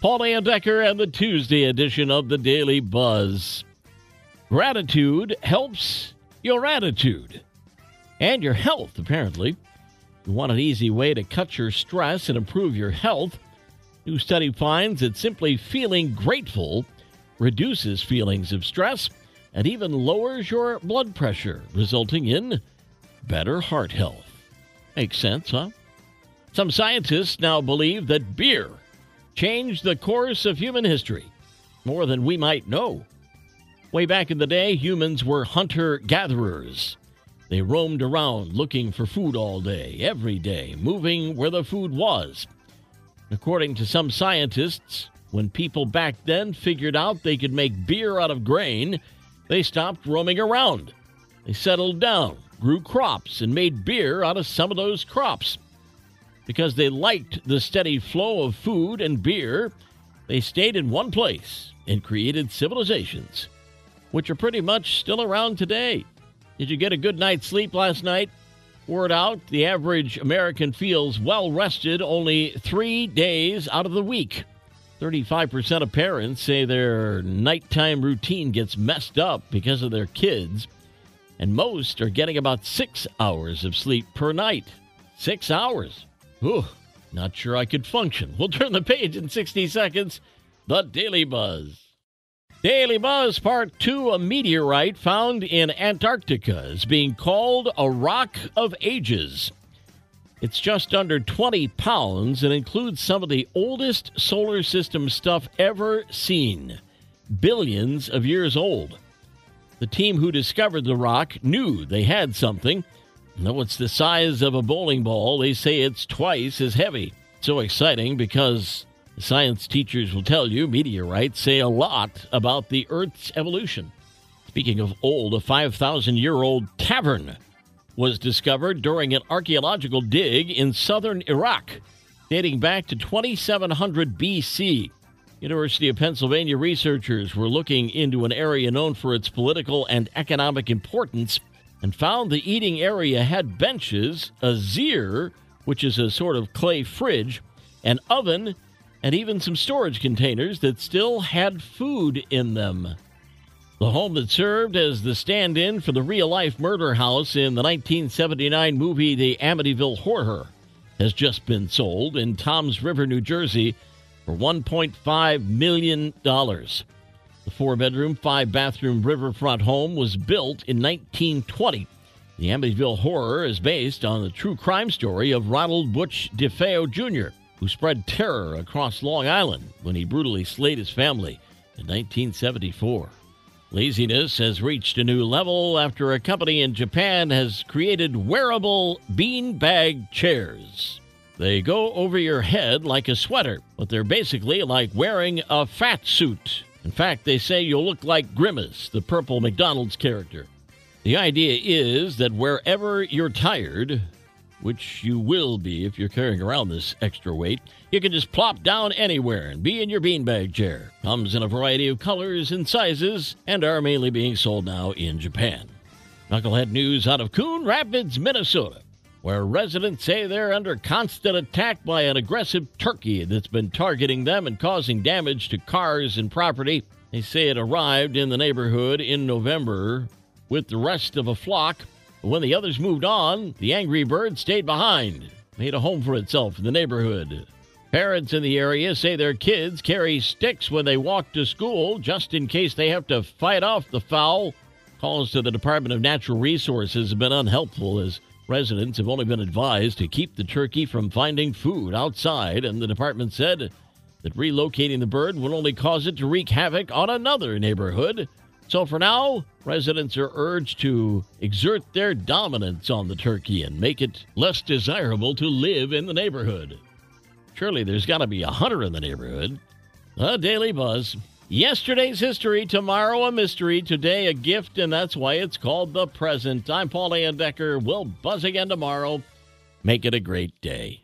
Paul Decker and the Tuesday edition of the Daily Buzz. Gratitude helps your attitude and your health, apparently. You want an easy way to cut your stress and improve your health? New study finds that simply feeling grateful reduces feelings of stress and even lowers your blood pressure, resulting in better heart health. Makes sense, huh? Some scientists now believe that beer changed the course of human history more than we might know. Way back in the day, humans were hunter gatherers. They roamed around looking for food all day, every day, moving where the food was. According to some scientists, when people back then figured out they could make beer out of grain, they stopped roaming around. They settled down, grew crops, and made beer out of some of those crops. Because they liked the steady flow of food and beer, they stayed in one place and created civilizations, which are pretty much still around today. Did you get a good night's sleep last night? Word out, the average American feels well rested only three days out of the week. 35% of parents say their nighttime routine gets messed up because of their kids, and most are getting about six hours of sleep per night. Six hours. Ooh, not sure I could function. We'll turn the page in 60 seconds. The Daily Buzz. Daily Buzz Part 2 A meteorite found in Antarctica is being called a rock of ages. It's just under 20 pounds and includes some of the oldest solar system stuff ever seen, billions of years old. The team who discovered the rock knew they had something. Though it's the size of a bowling ball, they say it's twice as heavy. So exciting because Science teachers will tell you meteorites say a lot about the Earth's evolution. Speaking of old, a 5,000 year old tavern was discovered during an archaeological dig in southern Iraq, dating back to 2700 BC. University of Pennsylvania researchers were looking into an area known for its political and economic importance and found the eating area had benches, a zeer, which is a sort of clay fridge, an oven, and even some storage containers that still had food in them. The home that served as the stand in for the real life murder house in the 1979 movie The Amityville Horror has just been sold in Toms River, New Jersey for $1.5 million. The four bedroom, five bathroom riverfront home was built in 1920. The Amityville Horror is based on the true crime story of Ronald Butch DeFeo Jr who spread terror across Long Island when he brutally slayed his family in 1974. Laziness has reached a new level after a company in Japan has created wearable beanbag chairs. They go over your head like a sweater, but they're basically like wearing a fat suit. In fact, they say you'll look like Grimace, the purple McDonald's character. The idea is that wherever you're tired, which you will be if you're carrying around this extra weight, you can just plop down anywhere and be in your beanbag chair. Comes in a variety of colors and sizes and are mainly being sold now in Japan. Knucklehead news out of Coon Rapids, Minnesota, where residents say they're under constant attack by an aggressive turkey that's been targeting them and causing damage to cars and property. They say it arrived in the neighborhood in November with the rest of a flock But when the others moved on, the angry bird stayed behind, made a home for itself in the neighborhood. Parents in the area say their kids carry sticks when they walk to school just in case they have to fight off the fowl. Calls to the Department of Natural Resources have been unhelpful as residents have only been advised to keep the turkey from finding food outside, and the department said that relocating the bird will only cause it to wreak havoc on another neighborhood. So for now, residents are urged to exert their dominance on the turkey and make it less desirable to live in the neighborhood. Surely there's got to be a hunter in the neighborhood. A Daily Buzz. Yesterday's history, tomorrow a mystery, today a gift, and that's why it's called the present. I'm Paul Decker. We'll buzz again tomorrow. Make it a great day.